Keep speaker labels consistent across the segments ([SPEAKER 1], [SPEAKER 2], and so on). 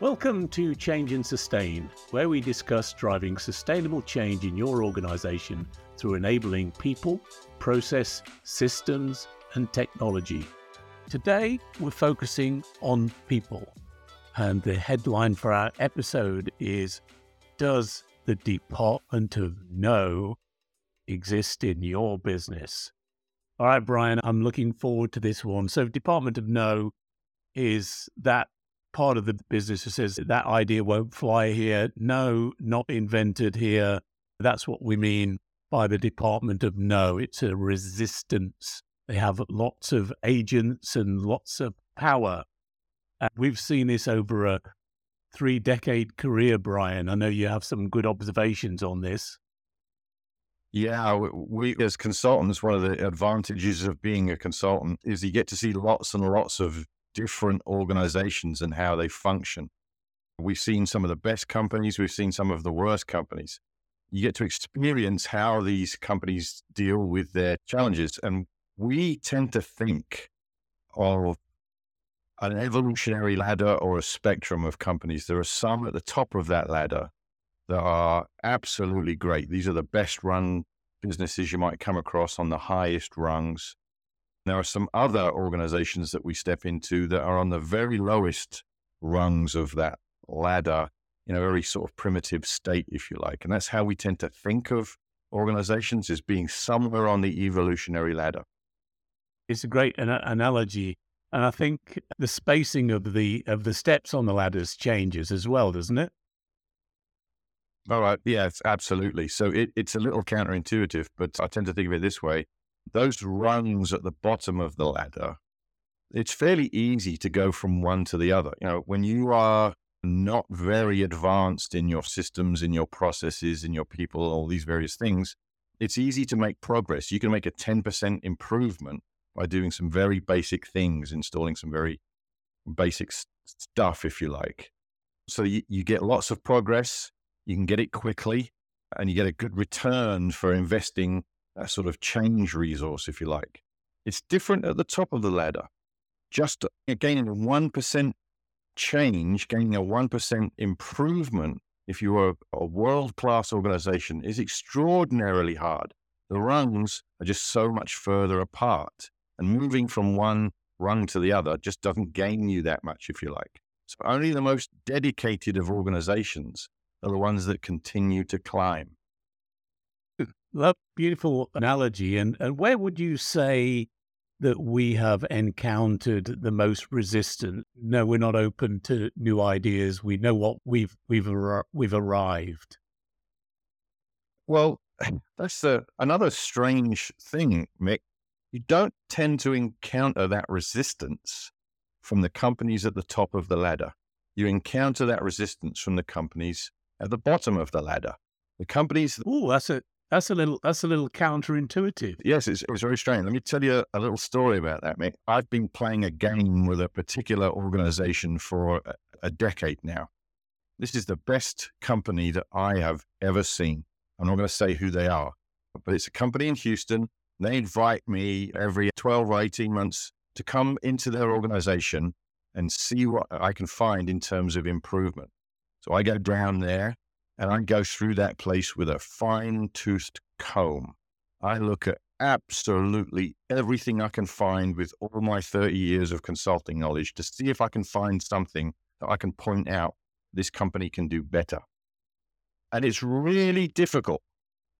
[SPEAKER 1] Welcome to Change and Sustain, where we discuss driving sustainable change in your organization through enabling people, process, systems, and technology. Today, we're focusing on people. And the headline for our episode is Does the Department of No exist in your business? All right, Brian, I'm looking forward to this one. So, Department of No is that part of the business that says that idea won't fly here. No, not invented here. That's what we mean by the Department of No. It's a resistance. They have lots of agents and lots of power. And we've seen this over a three decade career, Brian. I know you have some good observations on this.
[SPEAKER 2] Yeah, we as consultants, one of the advantages of being a consultant is you get to see lots and lots of different organizations and how they function. We've seen some of the best companies, we've seen some of the worst companies. You get to experience how these companies deal with their challenges. And we tend to think of an evolutionary ladder or a spectrum of companies. There are some at the top of that ladder that are absolutely great. These are the best run businesses you might come across on the highest rungs. There are some other organizations that we step into that are on the very lowest rungs of that ladder in a very sort of primitive state, if you like. And that's how we tend to think of organizations as being somewhere on the evolutionary ladder.
[SPEAKER 1] It's a great an- analogy. And I think the spacing of the of the steps on the ladders changes as well, doesn't it?
[SPEAKER 2] All right. Yes, absolutely. So it, it's a little counterintuitive, but I tend to think of it this way. Those rungs at the bottom of the ladder, it's fairly easy to go from one to the other. You know, when you are not very advanced in your systems, in your processes, in your people, all these various things, it's easy to make progress. You can make a 10% improvement by doing some very basic things, installing some very basic stuff, if you like. So you, you get lots of progress you can get it quickly and you get a good return for investing a sort of change resource, if you like. It's different at the top of the ladder. Just uh, gaining a 1% change, gaining a 1% improvement, if you are a world class organization, is extraordinarily hard. The rungs are just so much further apart. And moving from one rung to the other just doesn't gain you that much, if you like. So only the most dedicated of organizations are the ones that continue to climb.
[SPEAKER 1] That beautiful analogy. And, and where would you say that we have encountered the most resistance? No, we're not open to new ideas. We know what we've we've we've arrived.
[SPEAKER 2] Well, that's a, another strange thing, Mick. You don't tend to encounter that resistance from the companies at the top of the ladder. You encounter that resistance from the companies at the bottom of the ladder. The companies.
[SPEAKER 1] Oh, that's a that's a little that's a little counterintuitive.
[SPEAKER 2] Yes, it's, it was very strange. Let me tell you a, little story about that, mate. I've been playing a game with a particular organization for a, a decade now. This is the best company that I have ever seen. I'm not going to say who they are, but it's a company in Houston. They invite me every 12 or 18 months to come into their organization and see what I can find in terms of improvement. So I go down there and I go through that place with a fine toothed comb. I look at absolutely everything I can find with all my 30 years of consulting knowledge to see if I can find something that I can point out this company can do better. And it's really difficult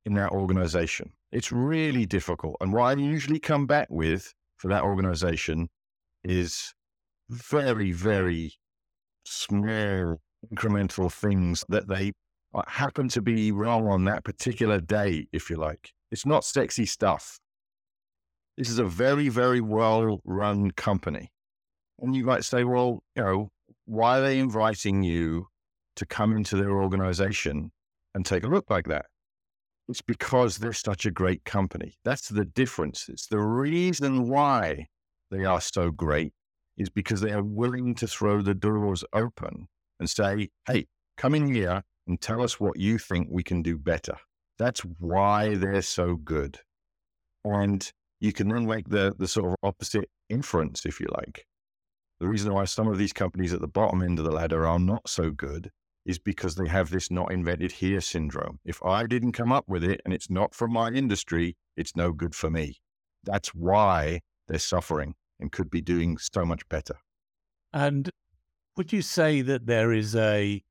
[SPEAKER 2] in that organization. It's really difficult. And what I usually come back with for that organization is very, very small incremental things that they uh, happen to be wrong on that particular day, if you like. It's not sexy stuff. This is a very, very well run company. And you might say, well, you know, why are they inviting you to come into their organization and take a look like that? It's because they're such a great company. That's the difference. It's the reason why they are so great is because they are willing to throw the doors open and say, hey, come in here and tell us what you think we can do better. That's why they're so good. And you can then make the, the sort of opposite inference, if you like. The reason why some of these companies at the bottom end of the ladder are not so good is because they have this not invented here syndrome. If I didn't come up with it and it's not from my industry, it's no good for me. That's why they're suffering and could be doing so much better.
[SPEAKER 1] And would you say that there is a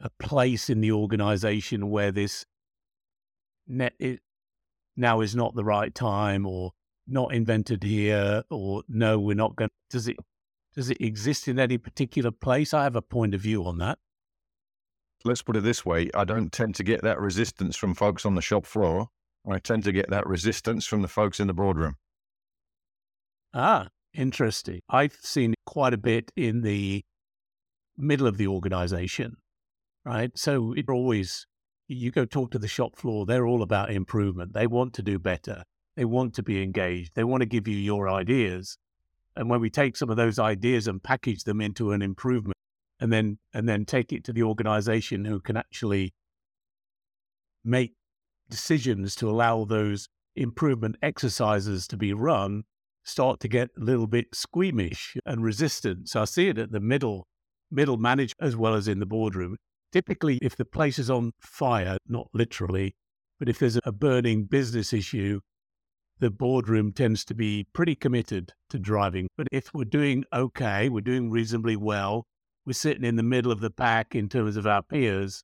[SPEAKER 1] a place in the organization where this net it now is not the right time or not invented here or no we're not going does it does it exist in any particular place i have a point of view on that
[SPEAKER 2] let's put it this way I don't tend to get that resistance from folks on the shop floor. I tend to get that resistance from the folks in the boardroom.
[SPEAKER 1] Ah, interesting. I've seen quite a bit in the middle of the organization, right? So it always, you go talk to the shop floor, they're all about improvement. They want to do better. They want to be engaged. They want to give you your ideas. And when we take some of those ideas and package them into an improvement, and then and then take it to the organization who can actually make decisions to allow those improvement exercises to be run start to get a little bit squeamish and resistant. So I see it at the middle middle management as well as in the boardroom. Typically, if the place is on fire, not literally, but if there's a burning business issue, the boardroom tends to be pretty committed to driving. But if we're doing okay, we're doing reasonably well, we're sitting in the middle of the pack in terms of our peers,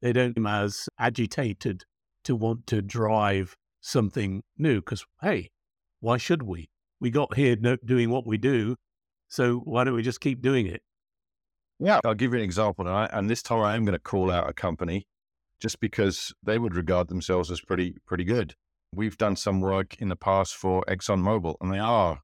[SPEAKER 1] they don't seem as agitated to want to drive something new because, hey, why should we? We got here doing what we do. So why don't we just keep doing it?
[SPEAKER 2] Yeah, I'll give you an example. And, I, and this time I am going to call out a company just because they would regard themselves as pretty, pretty good. We've done some work in the past for ExxonMobil, and they are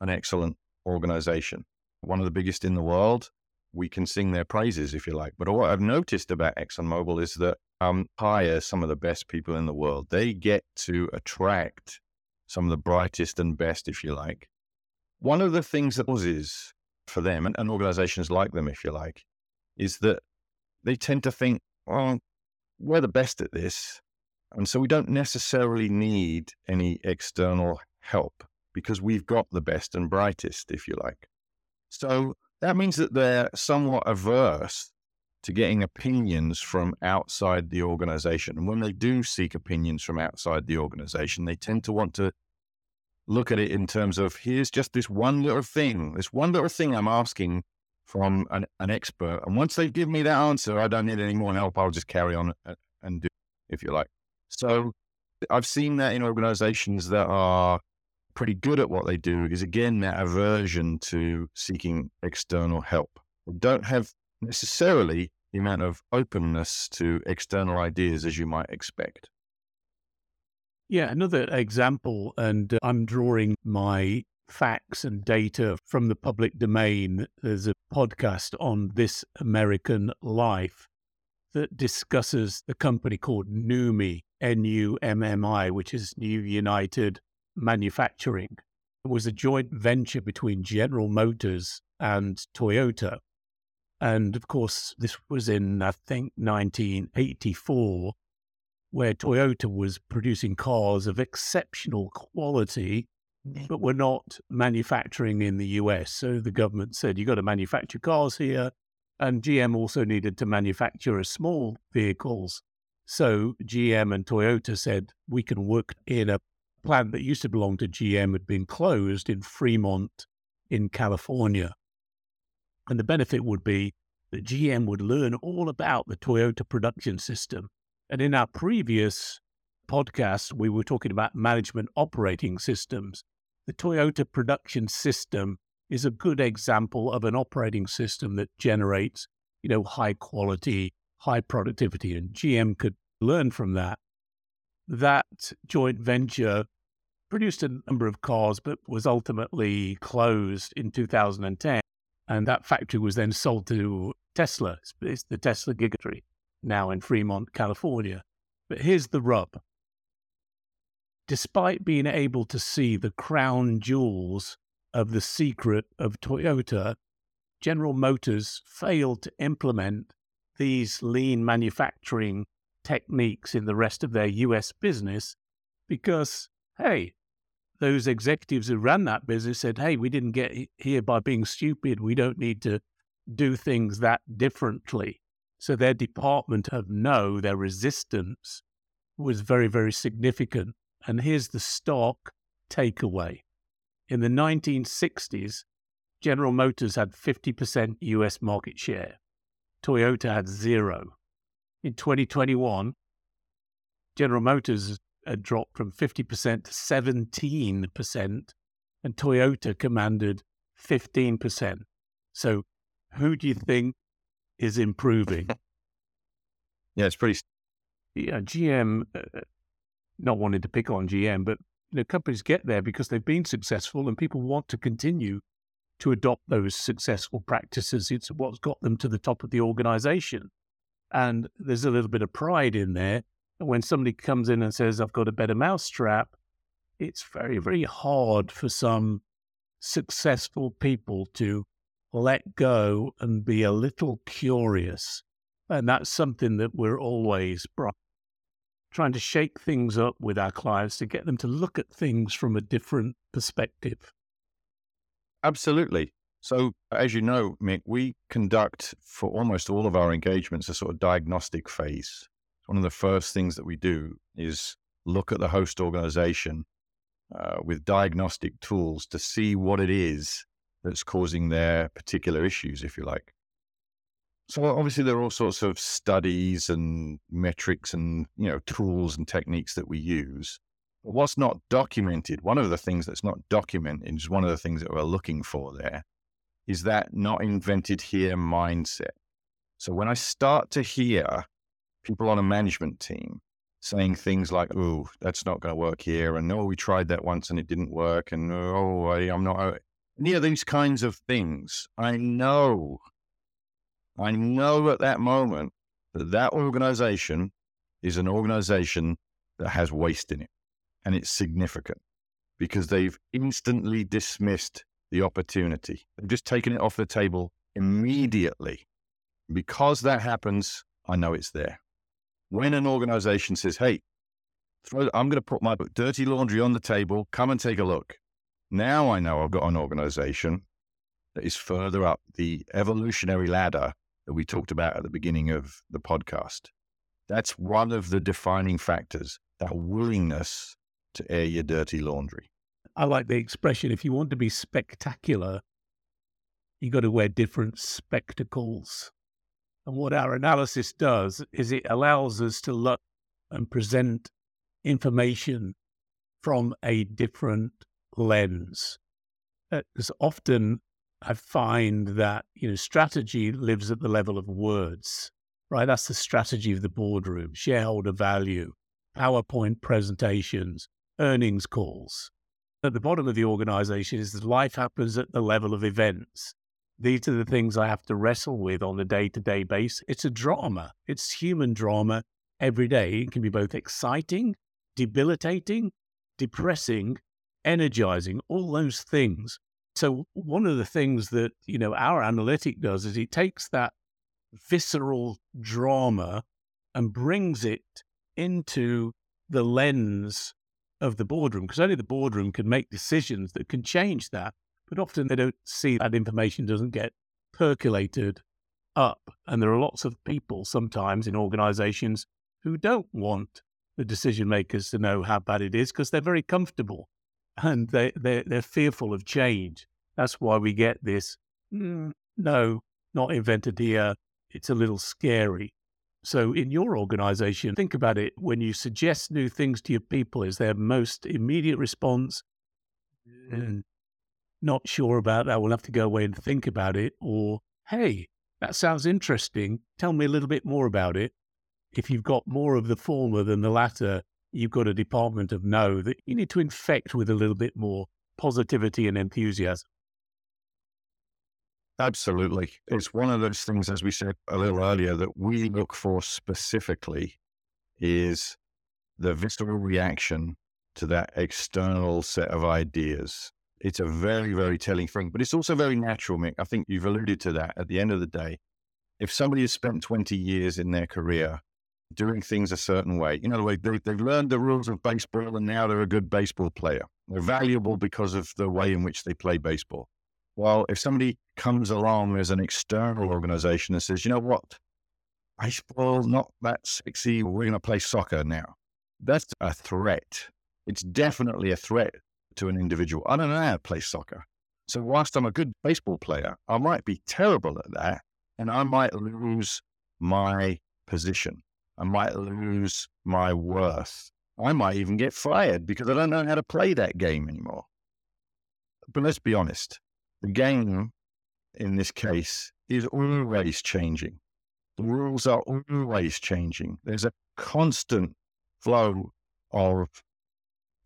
[SPEAKER 2] an excellent organization, one of the biggest in the world we can sing their praises, if you like. But what I've noticed about ExxonMobil is that um, hire some of the best people in the world. They get to attract some of the brightest and best, if you like. One of the things that causes for them and, and organizations like them, if you like, is that they tend to think, well, we're the best at this. And so we don't necessarily need any external help because we've got the best and brightest, if you like. So that means that they're somewhat averse to getting opinions from outside the organization. And when they do seek opinions from outside the organization, they tend to want to look at it in terms of here's just this one little thing, this one little thing I'm asking from an, an expert. And once they give me that answer, I don't need any more help. I'll just carry on uh, and do, if you like. So I've seen that in organizations that are pretty good at what they do is again that aversion to seeking external help. Don't have necessarily the amount of openness to external ideas as you might expect.
[SPEAKER 1] Yeah, another example, and uh, I'm drawing my facts and data from the public domain. There's a podcast on This American Life that discusses the company called NUMMI, N U M M I, which is New United manufacturing. It was a joint venture between General Motors and Toyota. And of course, this was in, I think, 1984, where Toyota was producing cars of exceptional quality, but were not manufacturing in the US. So the government said, you've got to manufacture cars here. And GM also needed to manufacture small vehicles. So GM and Toyota said, we can work in a plant that used to belong to GM had been closed in Fremont in California. And the benefit would be that GM would learn all about the Toyota production system. And in our previous podcast, we were talking about management operating systems. The Toyota production system is a good example of an operating system that generates, you know, high quality, high productivity, and GM could learn from that that joint venture produced a number of cars, but was ultimately closed in 2010. And that factory was then sold to Tesla. It's the Tesla Gigafactory now in Fremont, California. But here's the rub. Despite being able to see the crown jewels of the secret of Toyota, General Motors failed to implement these lean manufacturing techniques in the rest of their US business because, hey, those executives who ran that business said, Hey, we didn't get here by being stupid. We don't need to do things that differently. So their department of no, their resistance was very, very significant. And here's the stock takeaway. In the 1960s, General Motors had 50% US market share. Toyota had zero. In 2021, General Motors had dropped from 50% to 17%, and Toyota commanded 15%. So, who do you think is improving?
[SPEAKER 2] yeah, it's pretty.
[SPEAKER 1] Yeah, GM, uh, uh, not wanting to pick on GM, but you know, companies get there because they've been successful and people want to continue to adopt those successful practices. It's what's got them to the top of the organization. And there's a little bit of pride in there. And when somebody comes in and says, I've got a better mousetrap, it's very, very hard for some successful people to let go and be a little curious. And that's something that we're always trying to shake things up with our clients to get them to look at things from a different perspective.
[SPEAKER 2] Absolutely. So, as you know, Mick, we conduct for almost all of our engagements a sort of diagnostic phase. One of the first things that we do is look at the host organization uh, with diagnostic tools to see what it is that's causing their particular issues, if you like. So obviously there are all sorts of studies and metrics and you know tools and techniques that we use. But what's not documented, one of the things that's not documented is one of the things that we're looking for there, is that not invented here mindset. So when I start to hear people on a management team saying things like, oh, that's not going to work here, and no, we tried that once and it didn't work, and oh, I, am not, uh, yeah, these kinds of things. I know, I know at that moment that that organization is an organization that has waste in it and it's significant because they've instantly dismissed the opportunity. They've just taken it off the table immediately. Because that happens, I know it's there. When an organization says, hey, I'm going to put my dirty laundry on the table, come and take a look. Now I know I've got an organization that is further up the evolutionary ladder that we talked about at the beginning of the podcast. That's one of the defining factors, that willingness to air your dirty laundry.
[SPEAKER 1] I like the expression if you want to be spectacular, you've got to wear different spectacles. And what our analysis does is it allows us to look and present information from a different lens. Because uh, often I find that you know strategy lives at the level of words, right? That's the strategy of the boardroom, shareholder value, PowerPoint presentations, earnings calls. At the bottom of the organization is that life happens at the level of events. These are the things I have to wrestle with on a day to day basis. It's a drama, it's human drama every day. It can be both exciting, debilitating, depressing, energizing, all those things. So one of the things that, you know, our analytic does is it takes that visceral drama and brings it into the lens of the boardroom because only the boardroom can make decisions that can change that. But often they don't see that information doesn't get percolated up. And there are lots of people sometimes in organizations who don't want the decision makers to know how bad it is because they're very comfortable and they, they're, they're fearful of change. That's why we get this mm, no, not invented here. It's a little scary. So, in your organization, think about it when you suggest new things to your people, is their most immediate response, mm, not sure about that, we'll have to go away and think about it, or hey, that sounds interesting, tell me a little bit more about it. If you've got more of the former than the latter, you've got a department of no that you need to infect with a little bit more positivity and enthusiasm.
[SPEAKER 2] Absolutely. It's one of those things, as we said a little earlier, that we look for specifically is the visceral reaction to that external set of ideas. It's a very, very telling thing, but it's also very natural, Mick. I think you've alluded to that at the end of the day. If somebody has spent 20 years in their career doing things a certain way. You know, they, they've learned the rules of baseball and now they're a good baseball player. They're valuable because of the way in which they play baseball. Well, if somebody comes along as an external organization and says, you know what, baseball, not that sexy, we're going to play soccer now, that's a threat. It's definitely a threat to an individual. I don't know how to play soccer. So, whilst I'm a good baseball player, I might be terrible at that and I might lose my position. I might lose my worth. I might even get fired because I don't know how to play that game anymore. But let's be honest the game in this case is always changing. The rules are always changing. There's a constant flow of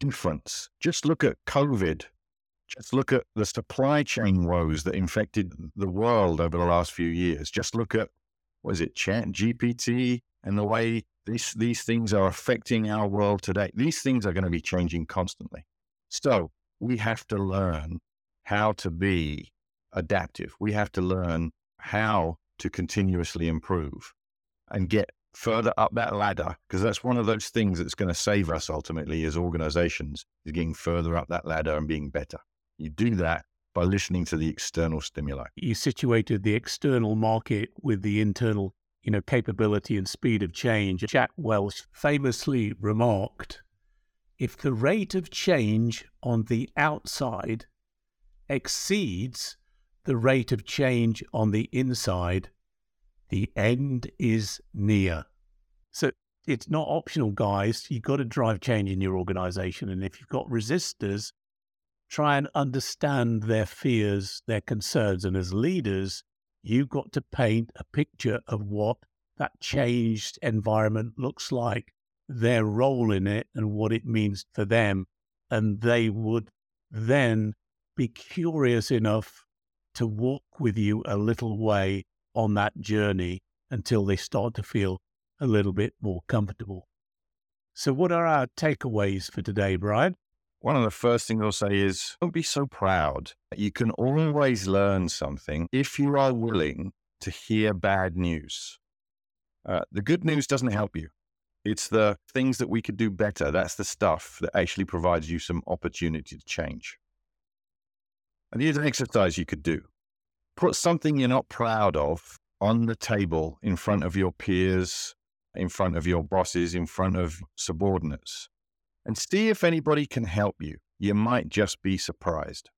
[SPEAKER 2] difference. Just look at COVID. Just look at the supply chain woes that infected the world over the last few years. Just look at, was it ChatGPT and the way these, these things are affecting our world today. These things are going to be changing constantly. So we have to learn how to be adaptive. We have to learn how to continuously improve and get further up that ladder because that's one of those things that's going to save us ultimately as organizations is getting further up that ladder and being better. You do that by listening to the external stimuli.
[SPEAKER 1] You situated the external market with the internal you know, capability and speed of change. Jack Welch famously remarked, if the rate of change on the outside exceeds the rate of change on the inside, the end is near. So it's not optional, guys. You've got to drive change in your organization. And if you've got resistors, try and understand their fears, their concerns. And as leaders, you've got to paint a picture of what that changed environment looks like, their role in it, and what it means for them. And they would then be curious enough to walk with you a little way on that journey until they start to feel a little bit more comfortable. So, what are our takeaways for today, Brian?
[SPEAKER 2] One of the first things I'll say is don't be so proud. You can always learn something if you are willing to hear bad news. Uh, the good news doesn't help you. It's the things that we could do better. That's the stuff that actually provides you some opportunity to change. And here's an exercise you could do put something you're not proud of on the table in front of your peers, in front of your bosses, in front of subordinates, and see if anybody can help you. You might just be surprised.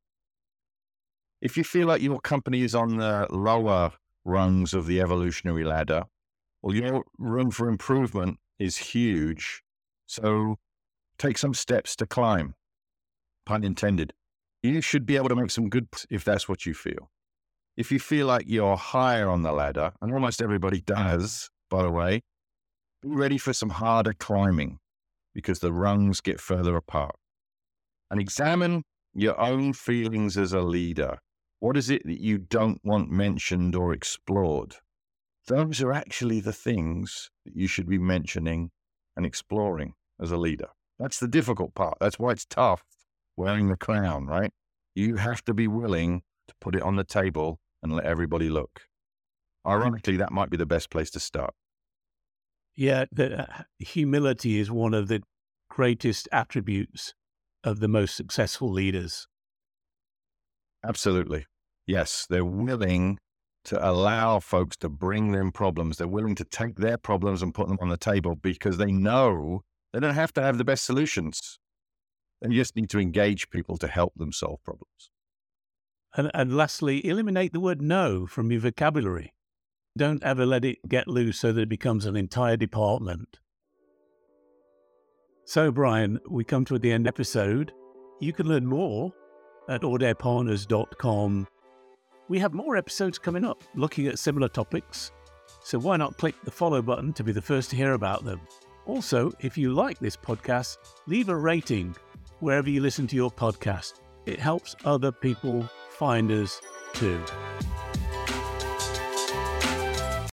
[SPEAKER 2] If you feel like your company is on the lower rungs of the evolutionary ladder, well, your room for improvement is huge. So take some steps to climb, pun intended. You should be able to make some good if that's what you feel. If you feel like you're higher on the ladder, and almost everybody does, by the way, be ready for some harder climbing because the rungs get further apart. And examine your own feelings as a leader. What is it that you don't want mentioned or explored? Those are actually the things that you should be mentioning and exploring as a leader. That's the difficult part. That's why it's tough wearing the crown, right? You have to be willing to put it on the table and let everybody look. Ironically, that might be the best place to start.
[SPEAKER 1] Yeah, the, uh, humility is one of the greatest attributes of the most successful leaders.
[SPEAKER 2] Absolutely. Yes, they're willing to allow folks to bring them problems. They're willing to take their problems and put them on the table because they know they don't have to have the best solutions. They just need to engage people to help them solve problems.
[SPEAKER 1] And, and lastly, eliminate the word no from your vocabulary. Don't ever let it get loose so that it becomes an entire department. So, Brian, we come to the end episode. You can learn more at audairpartners.com. We have more episodes coming up looking at similar topics, so why not click the follow button to be the first to hear about them? Also, if you like this podcast, leave a rating wherever you listen to your podcast. It helps other people find us too.